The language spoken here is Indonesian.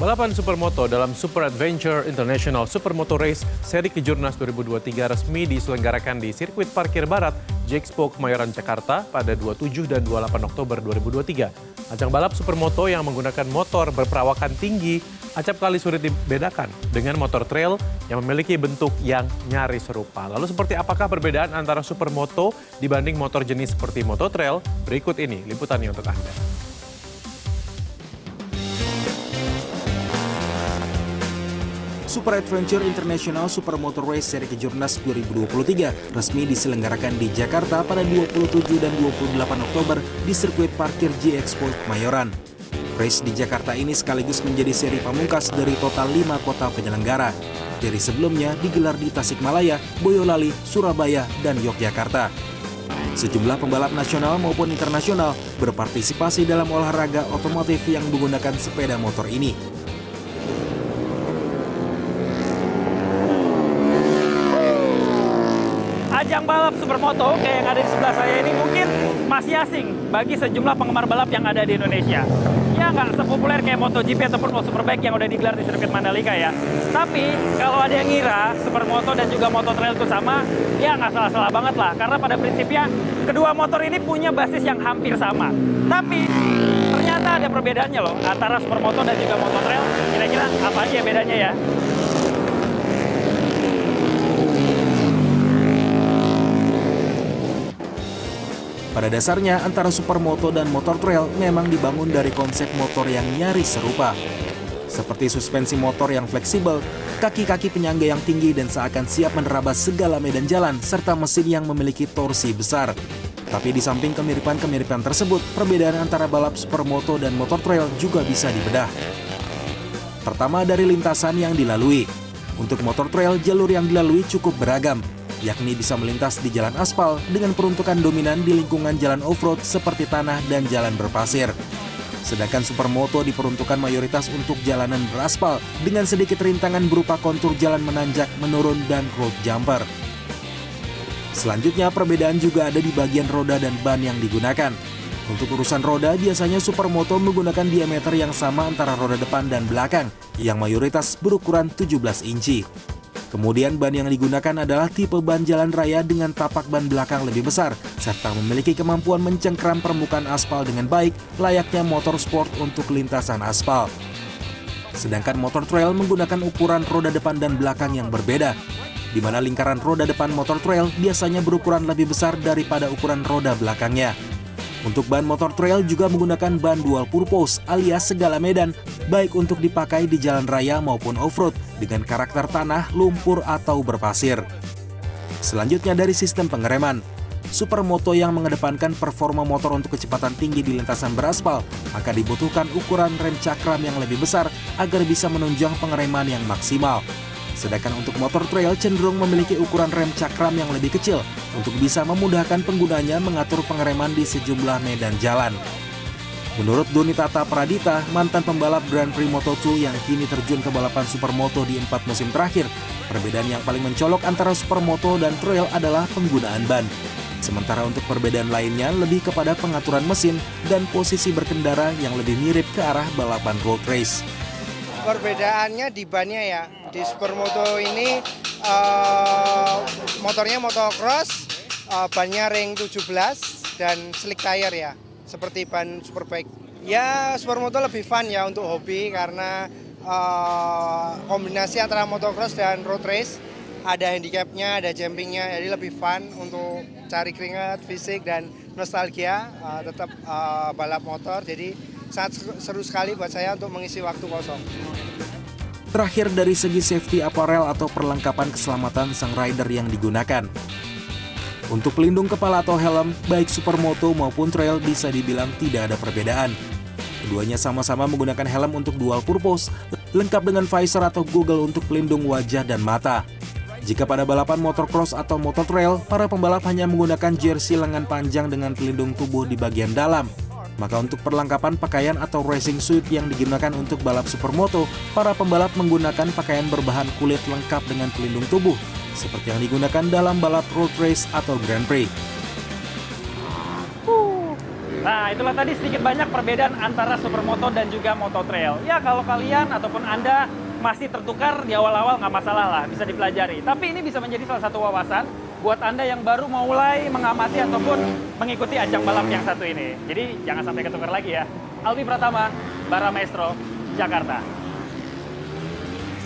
Balapan supermoto dalam Super Adventure International Supermoto Race seri Kejurnas 2023 resmi diselenggarakan di sirkuit parkir barat Jexpo Kemayoran Jakarta pada 27 dan 28 Oktober 2023. Ajang balap supermoto yang menggunakan motor berperawakan tinggi acap kali sulit dibedakan dengan motor trail yang memiliki bentuk yang nyaris serupa. Lalu seperti apakah perbedaan antara supermoto dibanding motor jenis seperti moto trail? Berikut ini liputannya untuk Anda. Super Adventure International Supermoto Race Seri Kejurnas 2023 resmi diselenggarakan di Jakarta pada 27 dan 28 Oktober di sirkuit parkir G Expo Kemayoran. Race di Jakarta ini sekaligus menjadi seri pamungkas dari total 5 kota penyelenggara. Dari sebelumnya digelar di Tasikmalaya, Boyolali, Surabaya, dan Yogyakarta. Sejumlah pembalap nasional maupun internasional berpartisipasi dalam olahraga otomotif yang menggunakan sepeda motor ini. Ajang balap supermoto kayak yang ada di sebelah saya ini mungkin masih asing bagi sejumlah penggemar balap yang ada di Indonesia. Ya nggak sepopuler kayak MotoGP ataupun Superbike yang udah digelar di sirkuit Mandalika ya. Tapi kalau ada yang ngira supermoto dan juga moto trail itu sama, ya nggak salah-salah banget lah. Karena pada prinsipnya kedua motor ini punya basis yang hampir sama. Tapi ternyata ada perbedaannya loh antara supermoto dan juga moto trail. Kira-kira apa aja bedanya ya? Pada dasarnya, antara supermoto dan motor trail memang dibangun dari konsep motor yang nyaris serupa. Seperti suspensi motor yang fleksibel, kaki-kaki penyangga yang tinggi dan seakan siap menerabas segala medan jalan, serta mesin yang memiliki torsi besar. Tapi di samping kemiripan-kemiripan tersebut, perbedaan antara balap supermoto dan motor trail juga bisa dibedah. Pertama dari lintasan yang dilalui. Untuk motor trail, jalur yang dilalui cukup beragam, yakni bisa melintas di jalan aspal dengan peruntukan dominan di lingkungan jalan off-road seperti tanah dan jalan berpasir. Sedangkan supermoto diperuntukkan mayoritas untuk jalanan beraspal dengan sedikit rintangan berupa kontur jalan menanjak, menurun, dan road jumper. Selanjutnya perbedaan juga ada di bagian roda dan ban yang digunakan. Untuk urusan roda, biasanya supermoto menggunakan diameter yang sama antara roda depan dan belakang, yang mayoritas berukuran 17 inci. Kemudian ban yang digunakan adalah tipe ban jalan raya dengan tapak ban belakang lebih besar, serta memiliki kemampuan mencengkram permukaan aspal dengan baik, layaknya motor sport untuk lintasan aspal. Sedangkan motor trail menggunakan ukuran roda depan dan belakang yang berbeda, di mana lingkaran roda depan motor trail biasanya berukuran lebih besar daripada ukuran roda belakangnya. Untuk ban motor trail juga menggunakan ban dual purpose alias segala medan, baik untuk dipakai di jalan raya maupun off-road dengan karakter tanah, lumpur, atau berpasir. Selanjutnya dari sistem pengereman. Supermoto yang mengedepankan performa motor untuk kecepatan tinggi di lintasan beraspal, maka dibutuhkan ukuran rem cakram yang lebih besar agar bisa menunjang pengereman yang maksimal. Sedangkan untuk motor trail cenderung memiliki ukuran rem cakram yang lebih kecil untuk bisa memudahkan penggunanya mengatur pengereman di sejumlah medan jalan. Menurut Doni Tata Pradita, mantan pembalap Grand Prix Moto2 yang kini terjun ke balapan supermoto di empat musim terakhir, perbedaan yang paling mencolok antara supermoto dan trail adalah penggunaan ban. Sementara untuk perbedaan lainnya lebih kepada pengaturan mesin dan posisi berkendara yang lebih mirip ke arah balapan road race. Perbedaannya di bannya ya, di supermoto ini uh, motornya motocross, uh, bannya ring 17 dan slick tire ya seperti ban Superbike. Ya supermoto lebih fun ya untuk hobi karena uh, kombinasi antara motocross dan road race ada handicapnya, ada jumpingnya, jadi lebih fun untuk cari keringat, fisik dan nostalgia uh, tetap uh, balap motor. Jadi sangat seru sekali buat saya untuk mengisi waktu kosong. Terakhir dari segi safety apparel atau perlengkapan keselamatan sang rider yang digunakan. Untuk pelindung kepala atau helm, baik supermoto maupun trail bisa dibilang tidak ada perbedaan. Keduanya sama-sama menggunakan helm untuk dual purpose, lengkap dengan visor atau goggle untuk pelindung wajah dan mata. Jika pada balapan motocross atau motor trail, para pembalap hanya menggunakan jersey lengan panjang dengan pelindung tubuh di bagian dalam. Maka untuk perlengkapan pakaian atau racing suit yang digunakan untuk balap supermoto, para pembalap menggunakan pakaian berbahan kulit lengkap dengan pelindung tubuh, seperti yang digunakan dalam balap road race atau Grand Prix. Nah, itulah tadi sedikit banyak perbedaan antara supermoto dan juga moto trail. Ya, kalau kalian ataupun Anda masih tertukar di awal-awal nggak masalah lah, bisa dipelajari. Tapi ini bisa menjadi salah satu wawasan buat Anda yang baru mulai mengamati ataupun mengikuti ajang balap yang satu ini. Jadi jangan sampai ketukar lagi ya. Albi Pratama, Bara Maestro, Jakarta.